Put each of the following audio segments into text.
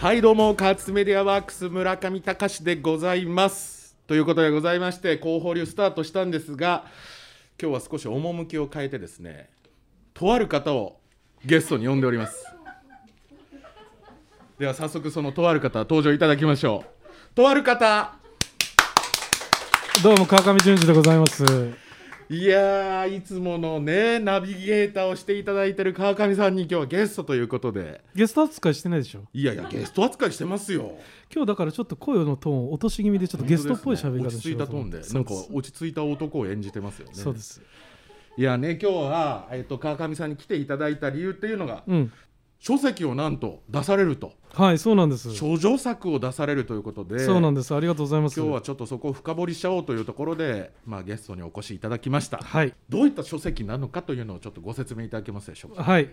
はいどうもカーツメディアワークス村上隆でございます。ということでございまして広報流スタートしたんですが今日は少し趣を変えてですねとある方をゲストに呼んでおります。では早速そのとある方登場いただきましょう。とある方。どうも川上淳二でございます。いやーいつものねナビゲーターをしていただいてる川上さんに今日はゲストということでゲスト扱いしてないでしょ？いやいやゲスト扱いしてますよ今日だからちょっと声のトーン落とし気味でちょっとゲストっぽい喋り方落ち着いたトーンでなんか落ち着いた男を演じてますよねそうです。いやね今日は、えっと川上さんに来ていただいた理由っていうのがうん。書籍をなんと出されるとはい、そうなんです。書状作を出されるということでそうなんです。ありがとうございます。今日はちょっとそこを深掘りしちゃおうというところで、まあ、ゲストにお越しいただきましたはい。どういった書籍なのかというのをちょっとご説明いただけますでしょうか？はい。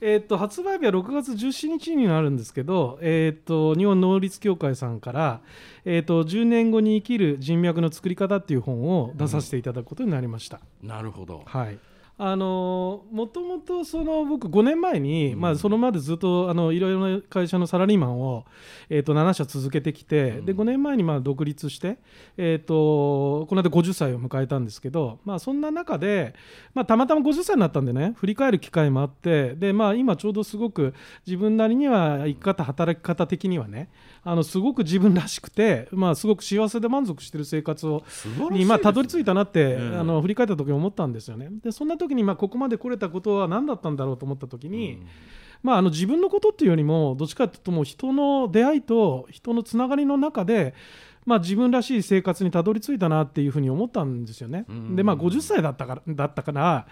えーっと発売日は6月17日になるんですけど、えーっと日本能率協会さんから、えーっと10年後に生きる人脈の作り方っていう本を出させていただくことになりました。なるほどはい。あのもともとその僕5年前に、うん。まあ、そのまでずっとあのいろいろな会社のサラリーマンを、えー、と7社続けてきて、うん。で5年前にまあ独立して、えー、とこの間50歳を迎えたんですけど、まあ、そんな中で、まあ、たまたま50歳になったんでね振り返る機会もあってで、まあ、今ちょうどすごく自分なりには生き方働き方的にはねあのすごく自分らしくて、まあ、すごく幸せで満足してる生活を素晴らしいですね。にまあたどり着いたなって、うん。あの振り返った時に思ったんですよね。でそんな時にまあここまで来れたことは何だったんだろうと思った時に、うん。まあ、あの自分のことっていうよりもどっちかというともう人の出会いと人のつながりの中で、まあ、自分らしい生活にたどり着いたなっていうふうに思ったんですよね。うん。でまあ50歳だったからだったから、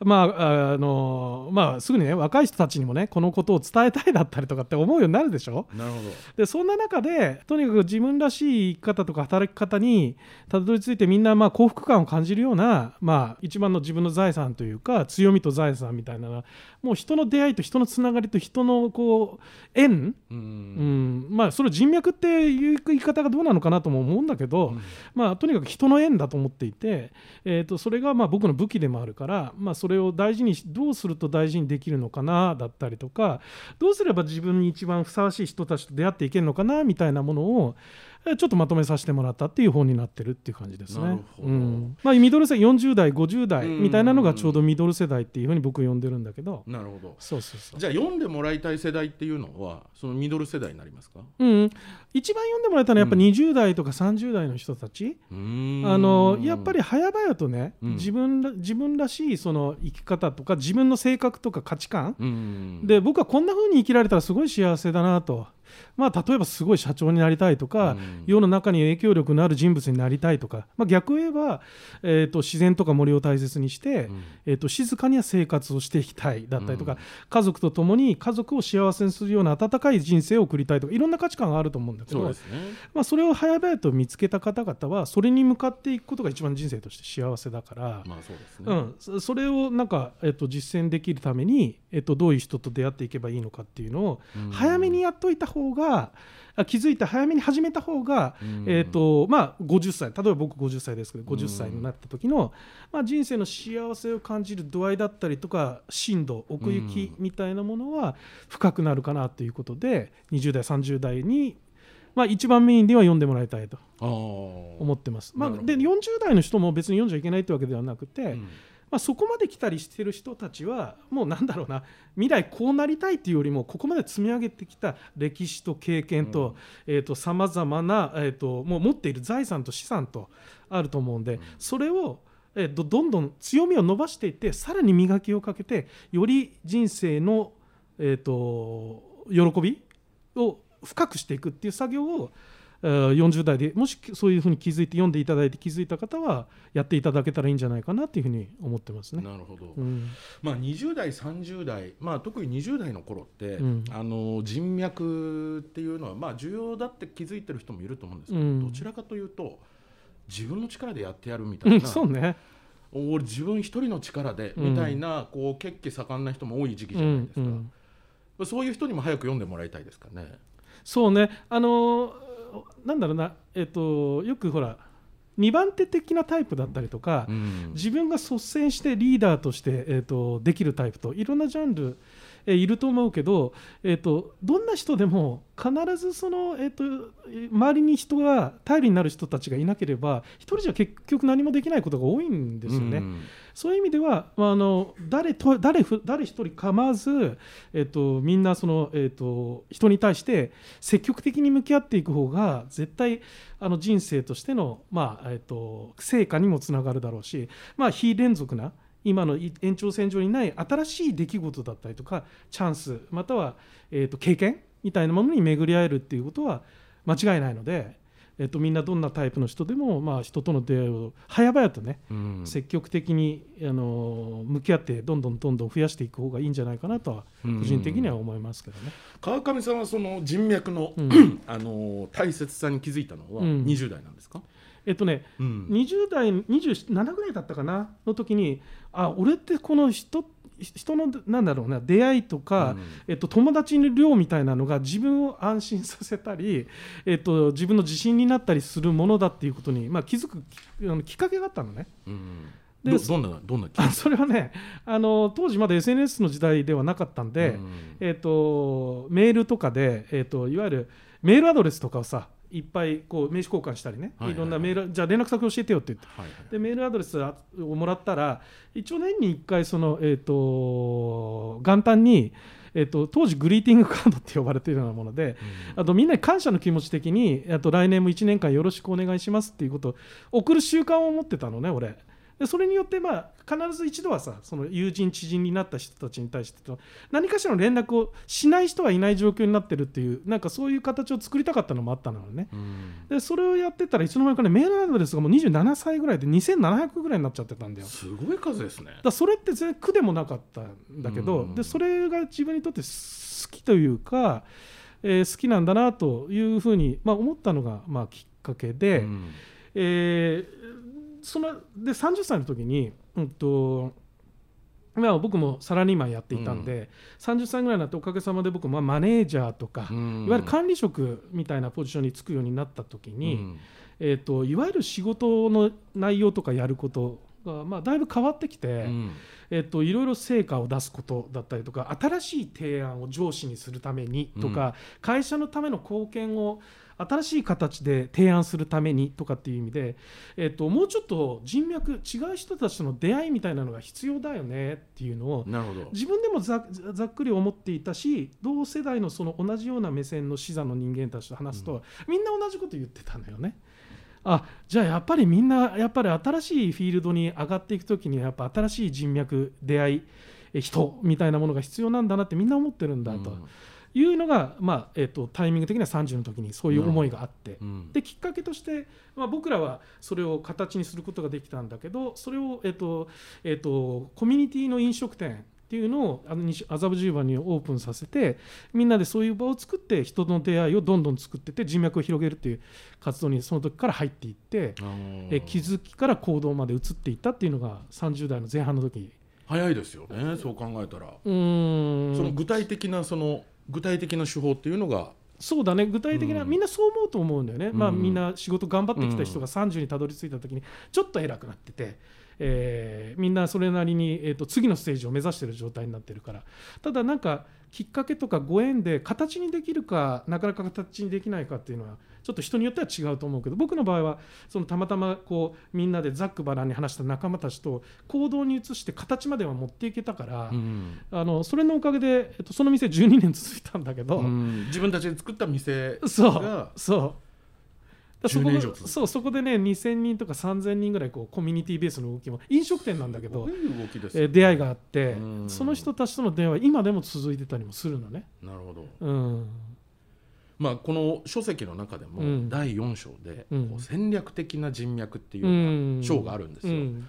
まああのまあ、すぐにね若い人たちにもねこのことを伝えたいだったりとかって思うようになるでしょ？なるほど。でそんな中でとにかく自分らしい生き方とか働き方にたどり着いてみんなまあ幸福感を感じるような、まあ、一番の自分の財産というか強みと財産みたいなもう人の出会いと人のつながりと人のこう縁、ううん。んまあ、それを人脈っていう言い方がどうなのかなとも思うんだけど、うん。まあ、とにかく人の縁だと思っていて、えー、とそれがまあ僕の武器でもあるから、まあ、それを大事にしどうすると大事にできるのかなだったりとかどうすれば自分に一番ふさわしい人たちと出会っていけるのかなみたいなものをえーちょっとまとめさせてもらったっていう本になってるっていう感じですね。なるほど。うん。まあ、ミドル世代40代50代うん。みたいなのがちょうどミドル世代っていうふうに僕呼んでるんだけど。なるほど。そうそうそう。じゃあ読んでもらいたい世代っていうのはそのミドル世代になりますか？うん、一番読んでもらえたのはやっぱうん。20代とか30代の人たち、うーん。あのやっぱり早々とね、うん。自分ら自分らしいその生き方とか自分の性格とか価値観、うん。で僕はこんな風に生きられたらすごい幸せだなと、まあ、例えばすごい社長になりたいとか、うん。世の中に影響力のある人物になりたいとか、まあ、逆を言えば、えー、と自然とか森を大切にして、うん。えー、と静かには生活をしていきたいだったりとか、うん。家族と共に家族を幸せにするような温かい人生を送りたいとかいろんな価値観があると思うんだけどそうですね。まあ、それを早々と見つけた方々はそれに向かっていくことが一番人生として幸せだから、まあそうですね。うん、そそれをなんか、えっと、実践できるために、えっと、どういう人と出会っていけばいいのかっていうのをうん。早めにやっといた方があ気づいて早めに始めた方が、うん。えっとまあ、50歳例えば僕50歳ですけど50歳になった時の、まあ、人生の幸せを感じる度合いだったりとか深度奥行きみたいなものは深くなるかなということで20代30代に、まあ、一番メインでは読んでもらいたいと思ってます。まあ、で40代の人も別に読んじゃいけないってわけではなくて、うんまあ、そこまで来たりしてる人たちはもうなんだろうな未来こうなりたいっていうよりもここまで積み上げてきた歴史と経験とさまざまな、えー、ともう持っている財産と資産とあると思うんで、それを、えー、とどんどん強みを伸ばしていってさらに磨きをかけてより人生の、えー、と喜びを深くしていくっていう作業をえー40代でもしそういうふうに気づいて読んでいただいて気づいた方はやっていただけたらいいんじゃないかなっていうふうに思ってますね。なるほど、うんまあ、20代30代、まあ、特に20代の頃って、うんあの人脈っていうのは、まあ、重要だって気づいてる人もいると思うんですけど、うんどちらかというと自分の力でやってやるみたいな、うんそうね。俺自分一人の力でうんみたいな、こう血気盛んな人も多い時期うじゃないですか、そういう人にも早く読んでもらいたいですかね。そうね。あのーなんだろうな、えっと、よくほら2番手的なタイプだったりとか、うん。自分が率先してリーダーとして、えっとできるタイプといろんなジャンル、えーいると思うけど、えー、とどんな人でも必ずその、えー、とえー周りに人が頼りになる人たちがいなければ一人じゃ結局何もできないことが多いんですよね。うんそういう意味では、まあ、あの誰と誰ふ誰一人構わず、えっと、みんなその、えっと、人に対して積極的に向き合っていく方が絶対あの人生としての、まあえっと、成果にもつながるだろうし、まあ、非連続な今のい延長線上にない新しい出来事だったりとかチャンスまたは、えっと、経験みたいなものに巡り合えるっていうことは間違いないので、えっと、みんなどんなタイプの人でも、まあ、人との出会いを早々とねうん。積極的にあの向き合ってどんどんどんどん増やしていく方がいいんじゃないかなとは個人的には思いますけどね。川上さんはその人脈の、うん。あの大切さに気づいたのはうん。20代なんですか、えっとねうん。20代27ぐらいだったかな？の時にあ俺ってこの人人のなんだろうな出会いとか、えっと、友達の量みたいなのが自分を安心させたり、えっと、自分の自信になったりするものだっていうことに、まあ、気づくきあのきっかけがあったのね。うん。でどどんなどんなそれはねあの当時まだ SNS の時代ではなかったんで、うん。えー、とメールとかで、えー、といわゆるメールアドレスとかをさいっぱいこう名刺交換したりね、はいろんなメールじゃあ連絡先教えてよって言って。はいはいでメールアドレスをもらったら一応年に1回その、えー、と元旦に、えー、と当時グリーティングカードって呼ばれているようなものであとみんなに感謝の気持ち的にあと来年も1年間よろしくお願いしますっていうことを送る習慣を持ってたのね俺。でそれによって、まあ、必ず一度はさその友人知人になった人たちに対してと何かしらの連絡をしない人はいない状況になってるっていうなんかそういう形を作りたかったのもあったのね。うん。でそれをやってたらいつの間にかねメールアドレスがもう27歳ぐらいで2700ぐらいになっちゃってたんだよ。すごい数ですね。だそれって全然苦でもなかったんだけど、うん。でそれが自分にとって好きというか、えー好きなんだなというふうに、まあ、思ったのが、まあ、きっかけで、うん。えーそので30歳の時に、うんとまあ、僕もサラリーマンやっていたんで、30歳ぐらいになっておかげさまで僕もまあマネージャーとか、うん。いわゆる管理職みたいなポジションに就くようになった時に、うん。えー、といわゆる仕事の内容とかやることが、まあ、だいぶ変わってきて、うん。えっといろいろ成果を出すことだったりとか新しい提案を上司にするためにとか、会社のための貢献を新しい形で提案するためにとかっていう意味で、えっともうちょっと人脈違う人たちとの出会いみたいなのが必要だよねっていうのを自分でもざざっくり思っていたし同世代のその同じような目線の視座の人間たちと話すと、みんな同じこと言ってたのよね。あじゃあやっぱりみんなやっぱり新しいフィールドに上がっていくときにはやっぱ新しい人脈出会いえ人みたいなものが必要なんだなってみんな思ってるんだというのが、まあえっとタイミング的には30の時にそういう思いがあって、うん。できっかけとして、まあ、僕らはそれを形にすることができたんだけどそれを、えっとえっと、コミュニティの飲食店っていうのをあの西麻布十番にオープンさせてみんなでそういう場を作って人の出会いをどんどん作ってって人脈を広げるっていう活動にその時から入っていってえ気づきから行動まで移っていったっていうのが30代の前半の時。早いですよねそう考えたら、うーん。その具体的なその具体的な手法っていうのが。そうだね。具体的な、うん。みんなそう思うと思うんだよね、まあ、うんみんな仕事頑張ってきた人が30にたどり着いた時にちょっと偉くなってて、えーみんなそれなりに、えー、と次のステージを目指している状態になってるから。ただなんかきっかけとかご縁で形にできるかなかなか形にできないかっていうのはちょっと人によっては違うと思うけど僕の場合はそのたまたまこうみんなでざっくばらんに話した仲間たちと行動に移して形までは持っていけたから、うんあのそれのおかげで、えっと、その店12年続いたんだけど。うん自分たちで作った店そうがそうだそ10こそうそこでね2000人とか3000人ぐらいこうコミュニティベースの動きも飲食店なんだけどすご、い動きですえー出会いがあってうん。その人たちとの出会いは今でも続いてたりもするのね。なるほど。うん。まあこの書籍の中でもうん。第4章でうん。こう戦略的な人脈っていう章があるんですよ、うん。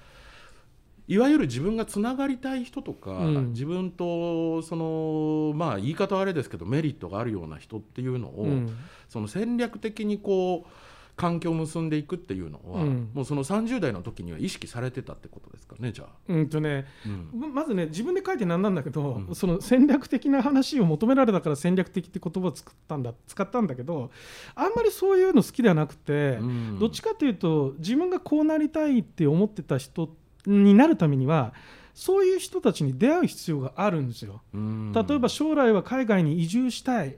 いわゆる自分がつながりたい人とか、うん。自分とそのまあ言い方はあれですけどメリットがあるような人っていうのを、うん。その戦略的にこう関係を結んでいくっていうのは、うん。もうその30代の時には意識されてたってことですかねじゃあ。うんとねうん。まずね自分で書いてなんなんだけど、うん。その戦略的な話を求められたから戦略的って言葉を作ったんだ使ったんだけどあんまりそういうの好きではなくて、うん。どっちかというと自分がこうなりたいって思ってた人になるためにはそういう人たちに出会う必要があるんですよ。例えば将来は海外に移住したい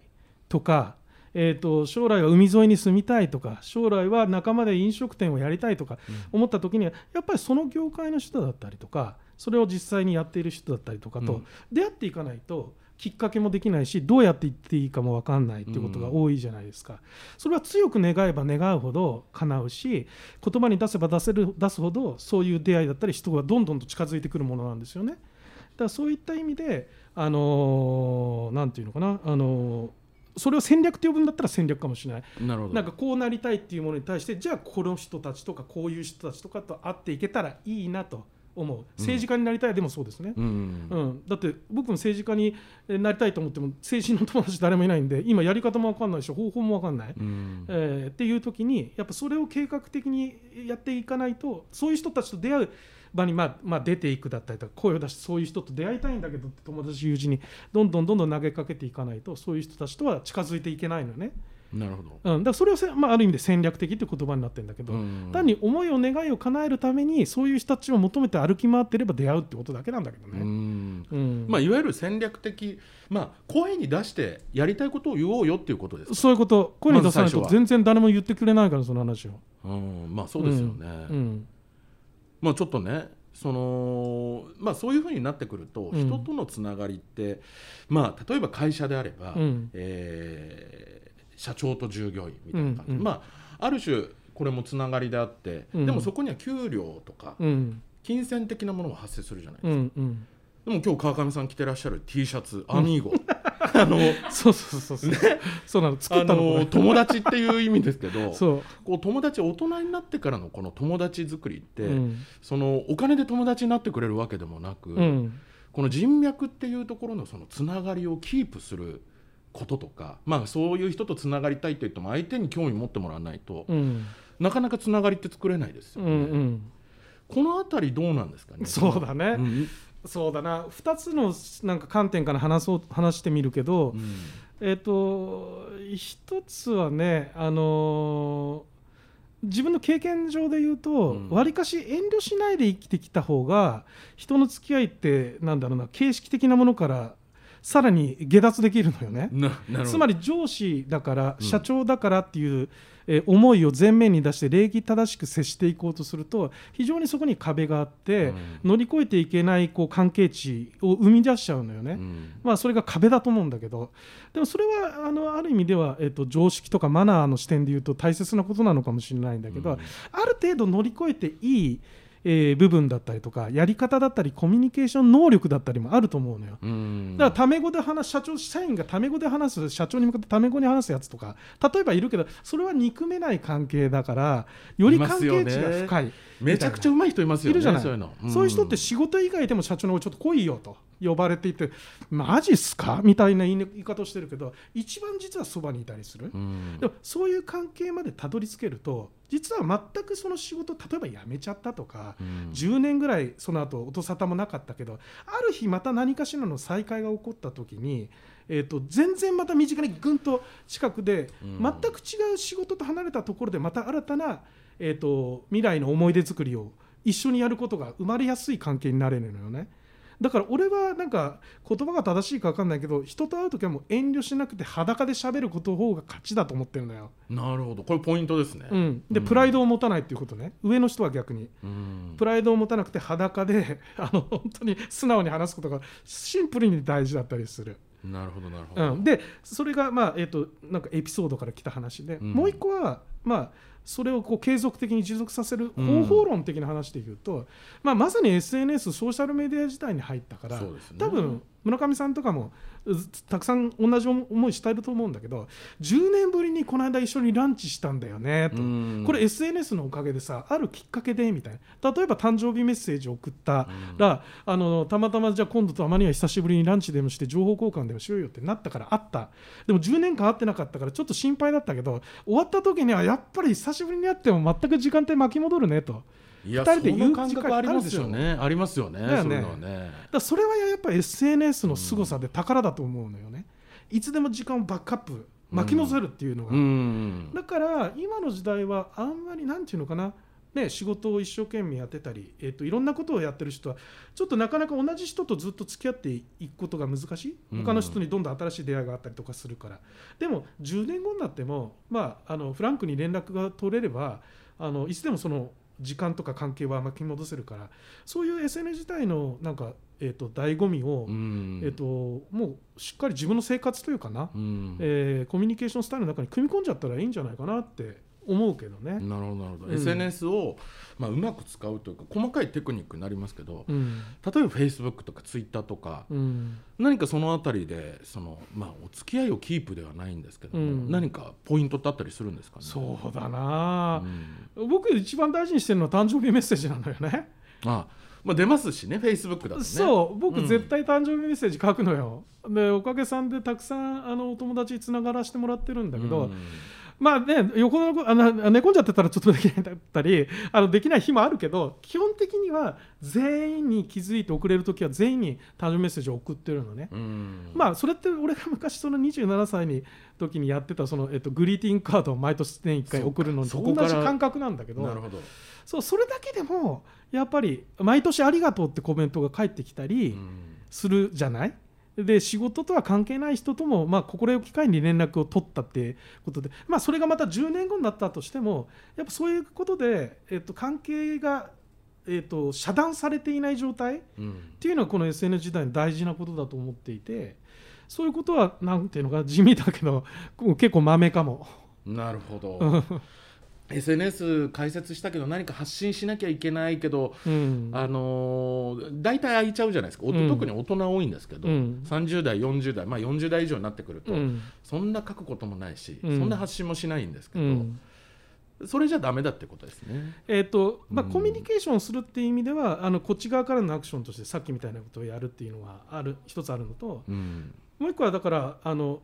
とか、えー、と将来は海沿いに住みたいとか将来は仲間で飲食店をやりたいとか思った時にはやっぱりその業界の人だったりとかそれを実際にやっている人だったりとかと出会っていかないときっかけもできないしどうやって言っていいかも分かんないっていうことが多いじゃないですか、それは強く願えば願うほど叶うし言葉に出せば出せる出すほどそういう出会いだったり人がどんどんと近づいてくるものなんですよね。だからそういった意味であのー、て言うのかなあのーそれを戦略って呼ぶんだったら戦略かもしれない。なるほど。なんかこうなりたいっていうものに対してじゃあこの人たちとかこういう人たちとかと会っていけたらいいなと思う。政治家になりたいでもそうですね、うん、うん、だって僕も政治家になりたいと思っても政治の友達誰もいないんで今やり方も分かんないし方法も分かんない、うん、えー、っていう時にやっぱそれを計画的にやっていかないとそういう人たちと出会う場にまあまあ出ていくだったりとか声を出してそういう人と出会いたいんだけどって友達友人にどんどんどんどん投げかけていかないとそういう人たちとは近づいていけないのよね。なるほど、うん、だからそれは、まあ、ある意味で戦略的って言葉になってるんだけど、単に思いを願いを叶えるためにそういう人たちを求めて歩き回ってれば出会うってことだけなんだけどね、うん。まあ、いわゆる戦略的、まあ、声に出してやりたいことを言おうよっていうことですそういうこと。声に出さないと全然誰も言ってくれないからその話を、うん、まあそうですよね、うんまあ、ちょっとねそのまあ、そういうふうになってくると、うん、人とのつながりって、まあ、例えば会社であれば、うん、えー、社長と従業員みたいな感じ、うんうん、まあ、ある種これもつながりであって、うん、でもそこには給料とか、金銭的なものが発生するじゃないですか。うんうん。でも今日川上さん着てらっしゃる T シャツアミーゴ、あの そうそうそうそう、ね、そうなの作ったの友達っていう意味ですけど そう。こう友達大人になってからのこの友達作りって、うん、そのお金で友達になってくれるわけでもなく、うん、この人脈っていうところのそのつながりをキープすることとか、まあ、そういう人とつながりたいと言っても相手に興味持ってもらわないと、うん、なかなかつながりって作れないですよね。うんうん。この辺りどうなんですかね？そうだね。うん、そうだな。2つのなんか観点から話そう話してみるけど、うん、えっ、ー、と1つはねあのー自分の経験上で言うとわり、かし遠慮しないで生きてきた方が人の付き合いってなんだろうな形式的なものからさらに下脱できるのよね。つまり上司だから社長だからっていう、うんえ思いを前面に出して礼儀正しく接していこうとすると非常にそこに壁があって、乗り越えていけないこう関係値を生み出しちゃうのよね、まあ、それが壁だと思うんだけど。でもそれはあのある意味では、えー、と常識とかマナーの視点で言うと大切なことなのかもしれないんだけど、ある程度乗り越えていいえー、部分だったりとかやり方だったりコミュニケーション能力だったりもあると思うのよ。だからタメ語で話社長社員がタメ語で話す社長に向かってタメ語に話すやつとか例えばいるけどそれは憎めない関係だからより関係値が深い。めちゃくちゃうまい人いますよねいるじゃない。そういうの、うん、そういう人って仕事以外でも社長のちょっと来いよと呼ばれていてマジっすか？みたいな言い方をしてるけど一番実はそばにいたりする、うん、でもそういう関係までたどり着けると実は全くその仕事例えば辞めちゃったとか、うん、10年ぐらいその後音沙汰もなかったけどある日また何かしらの再会が起こった時に、えーと、全然また身近にぐんと近くで、うん、全く違う仕事と離れたところでまた新たな、えーと未来の思い出作りを一緒にやることが生まれやすい関係になれるのよね。だから俺はなんか言葉が正しいか分かんないけど人と会う時はもう遠慮しなくて裸で喋ること方が勝ちだと思ってるんだよ。なるほど。これポイントですね、うん、で、うん、プライドを持たないっていうことね。上の人は逆に、うん、プライドを持たなくて裸で あの本当に素直に話すことがシンプルに大事だったりする。なるほどなるほど、うん、でそれがまあえっ、ー、となんかエピソードから来た話で、もう一個はまあそれをこう継続的に持続させる方法論的な話でいうと、うん、まあ、まさに SNS ソーシャルメディア時代に入ったから、ね、多分村上さんとかもたくさん同じ思いしてると思うんだけど10年ぶりにこの間一緒にランチしたんだよねと、これ SNS のおかげでさあるきっかけでみたいな。例えば誕生日メッセージを送ったら、あのたまたまじゃあ今度とあまりは久しぶりにランチでもして情報交換でもしようよってなったからあった。でも10年間会ってなかったからちょっと心配だったけど終わった時にはやっぱり久しぶりに会っても全く時間帯巻き戻るねと。2人で言う感覚ありますよね。ありますよねだよね。そね。だそれはやっぱり SNS の凄さで宝だと思うのよね、いつでも時間をバックアップ巻き戻せるっていうのが、うん、だから今の時代はあんまりなんていうのかなね、仕事を一生懸命やってたり、えー、といろんなことをやってる人はちょっとなかなか同じ人とずっと付き合っていくことが難しい。うん。他の人にどんどん新しい出会いがあったりとかするから、でも10年後になっても、まあ、あのフランクに連絡が取れればあのいつでもその時間とか関係は巻き戻せるからそういう SNS 自体のなんか、えー、と醍醐味を、うん。えー、ともうしっかり自分の生活というかな、うん。えーコミュニケーションスタイルの中に組み込んじゃったらいいんじゃないかなって思うけどね。なるほどなるほど、うん。SNS を、まあ、うまく使うというか細かいテクニックになりますけど、うん。例えば Facebook とか Twitter とか、うん。何かそのあたりでその、まあ、お付き合いをキープではないんですけども、うん。何かポイントってあったりするんですかね？そうだな、うん。僕一番大事にしてるのは誕生日メッセージなのよね。あまあ、出ますしね Facebook だとね。そう僕うん。絶対誕生日メッセージ書くのよ。でおかげさんでたくさんあのお友達つながらせてもらってるんだけど、うんまあね横の子あの寝込んじゃってたらちょっとできないだったりあのできない日もあるけど基本的には全員に気づいて送れる時は全員に誕生日メッセージを送ってるのね。うん。まあそれって俺が昔その27歳に時にやってたその、えっと、グリーティングカードを毎年年1回送るのと同じ感覚なんだけどなるほど、そうそれだけでもやっぱり毎年ありがとうってコメントが返ってきたりうん。するじゃない、で仕事とは関係ない人ともまあ会に連絡を取ったってことでまあそれがまた10年後になったとしてもやっぱそういうことで、えっと、関係が、えっと、遮断されていない状態うんっていうのはこの SNS 時代の大事なことだと思っていてそういうことはなんていうのか地味だけど結構まめかも。なるほど SNS 解説したけど何か発信しなきゃいけないけど、うん。あのー大体空いちゃうじゃないですか、おうん。特に大人多いんですけど、うん。30代40代まあ40代以上になってくると、うん。そんな書くこともないし、うん。そんな発信もしないんですけど、うん。それじゃダメだってことですね。えーとまあ、うん。コミュニケーションするっていう意味ではあのこっち側からのアクションとしてさっきみたいなことをやるっていうのがある一つあるのとうん。もう一個はだからあの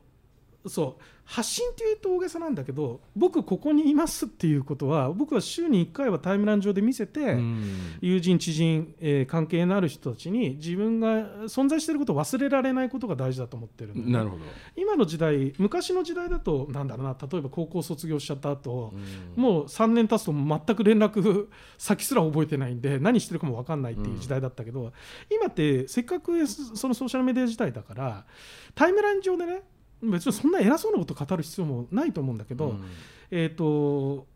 そう。発信っていうと大げさなんだけど僕ここにいますっていうことは僕は週に1回はタイムライン上で見せて、うん。友人知人、えー関係のある人たちに自分が存在していることを忘れられないことが大事だと思ってるんだよね。なるほど、今の時代昔の時代だとなんだろうな例えば高校卒業しちゃった後、うん。もう3年経つと全く連絡 先すら覚えてないんで何してるかも分かんないっていう時代だったけど、今ってせっかくそのソーシャルメディア時代だからタイムライン上でね別にそんな偉そうなこと語る必要もないと思うんだけど、うん。えっ、と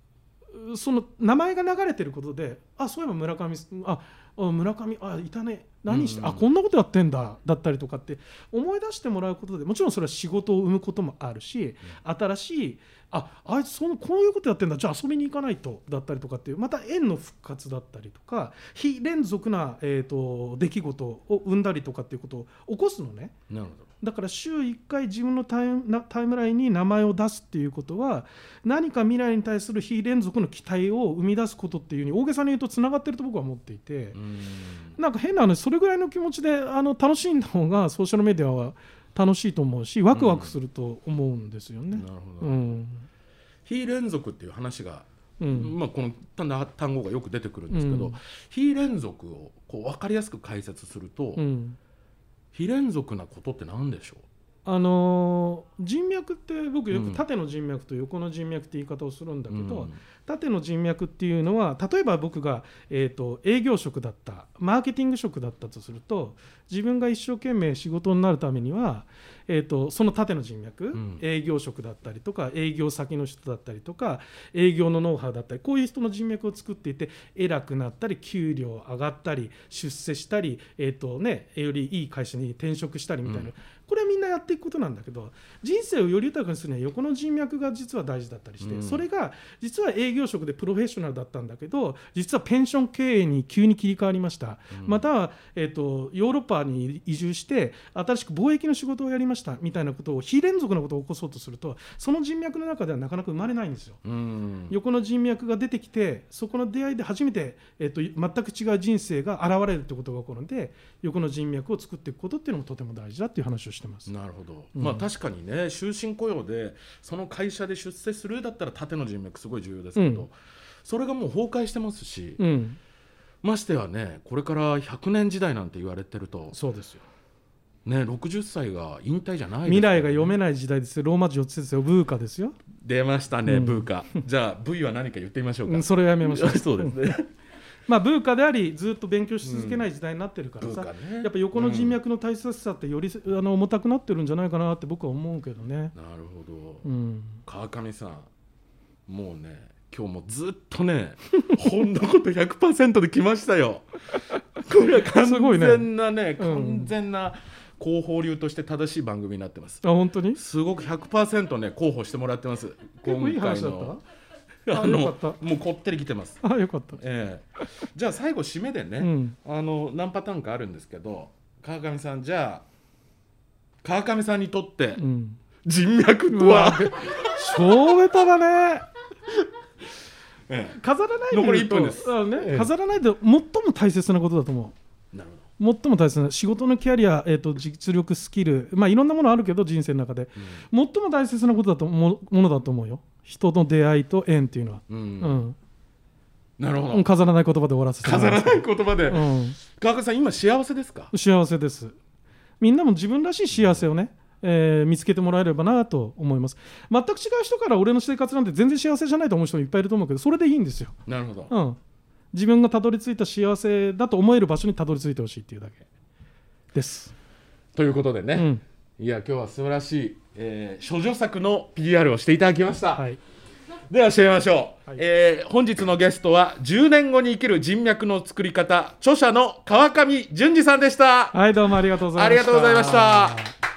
その名前が流れてることであそういえば村上ああ村上あいたね。何して、うん。あこんなことやってんだだったりとかって思い出してもらうことでもちろんそれは仕事を生むこともあるし、新しいああいつそのこういうことやってんだじゃあ遊びに行かないとだったりとかっていうまた縁の復活だったりとか非連続な、えー、と出来事を生んだりとかっていうことを起こすのね。なるほどだから週1回自分のタイムなタイムラインに名前を出すっていうことは何か未来に対する非連続の期待を生み出すことっていうふうに大げさに言うとつながってると僕は思っていてうん。なんか変な話それぐらいの気持ちであの楽しんだ方がソーシャルメディアは楽しいと思うしワクワクすると思うんですよね。な。るほど、うん。非連続っていう話が、うん。まあ、この単単語がよく出てくるんですけど、うん。非連続をこう分かりやすく解説すると、うん非連続なことって何でしょあのー人脈って僕ようん。く縦の人脈と横の人脈って言い方をするんだう、けど、うん縦の人脈っていうのは例えば僕が、えー、と営業職だったマーケティング職だったとすると自分が一生懸命仕事になるためには、えー、とその縦の人脈、ん。営業職だったりとか営業先の人だったりとか営業のノウハウだったりこういう人の人脈を作っていて偉くなったり給料上がったり出世したり、えーとね、よりいい会社に転職したりみたいな、うん。これはみんなやっていくことなんだけど人生をより豊かにするには横の人脈が実は大事だったりして、うん。それが実は営業職でプロフェッショナルだったんだけど実はペンション経営に急に切り替わりました、うん。または、えー、とヨーロッパに移住して新しく貿易の仕事をやりましたみたいなことを非連続なことを起こそうとするとその人脈の中ではなかなか生まれないんですよ。うん。横の人脈が出てきてそこの出会いで初めて、えっと全く違う人生が現れるってことが起こるので横の人脈を作っていくことっていうのもとても大事だっていう話をしてます。なるほど、うん。まあ確かにね終身雇用でその会社で出世するだったら縦の人脈すごい重要ですけど、うん。それがもう崩壊してますし、うん、ましてはねこれから100年時代なんて言われてるとそうですよ。ね60歳が引退じゃないです未来が読めない時代ですよ。ローマ字4つですよ。ブーカですよ、出ましたね、うん。ブーカ。じゃあ V は何か言ってみましょうか、うん、それをやめましょう。そうですね。まあブーカでありずっと勉強し続けない時代になってるからさ、ブーカね。やっぱ横の人脈の大切さってより、あの重たくなってるんじゃないかなって僕は思うけどね、なるほど、うん、川上さんもうね今日もずっとねほんのこと100%で来ましたよ。これは完すごいね。全なねうん。完全な広報流として正しい番組になってます。あ本当に？すごく100%ね候補してもらってます。結構いい話だっあの。あよかっもうこってり来てます。たあよかった、ええ。じゃあ最後締めでね、うん、あの何パターンかあるんですけど川上さんじゃあ川上さんにとってうん、人脈とは、超ベタだねえ飾らないで残り言うと1分です。あねええ。飾らないで最も大切なことだと思う。えなる最も大切な仕事のキャリア、えー、と実力スキルまあいろんなものあるけど人生の中で。ほど、最も大切なことだともものだと思うよ。人の出会いと縁っていうのは、うん。うん。なるほど。うん飾らない言葉で終わらせても飾らない言葉で、うん。川上さん今幸せですか？幸せです。みんなも自分らしい幸せをね、えー見つけてもらえればなと思います。全く違う人から俺の生活なんて全然幸せじゃないと思う人もいっぱいいると思うけどそれでいいんですよ、なるほど、うん、自分がたどり着いた幸せだと思える場所にたどり着いてほしいっていうだけ。です、ということでね、うん。いや今日は素晴らしい、えー、処女作の PR をしていただきました、はい、では締めましょう、はい。えー本日のゲストは10年後に生きる人脈の作り方著者の川上淳二さんでした。はい、どうもありがとうございました。ありがとうございました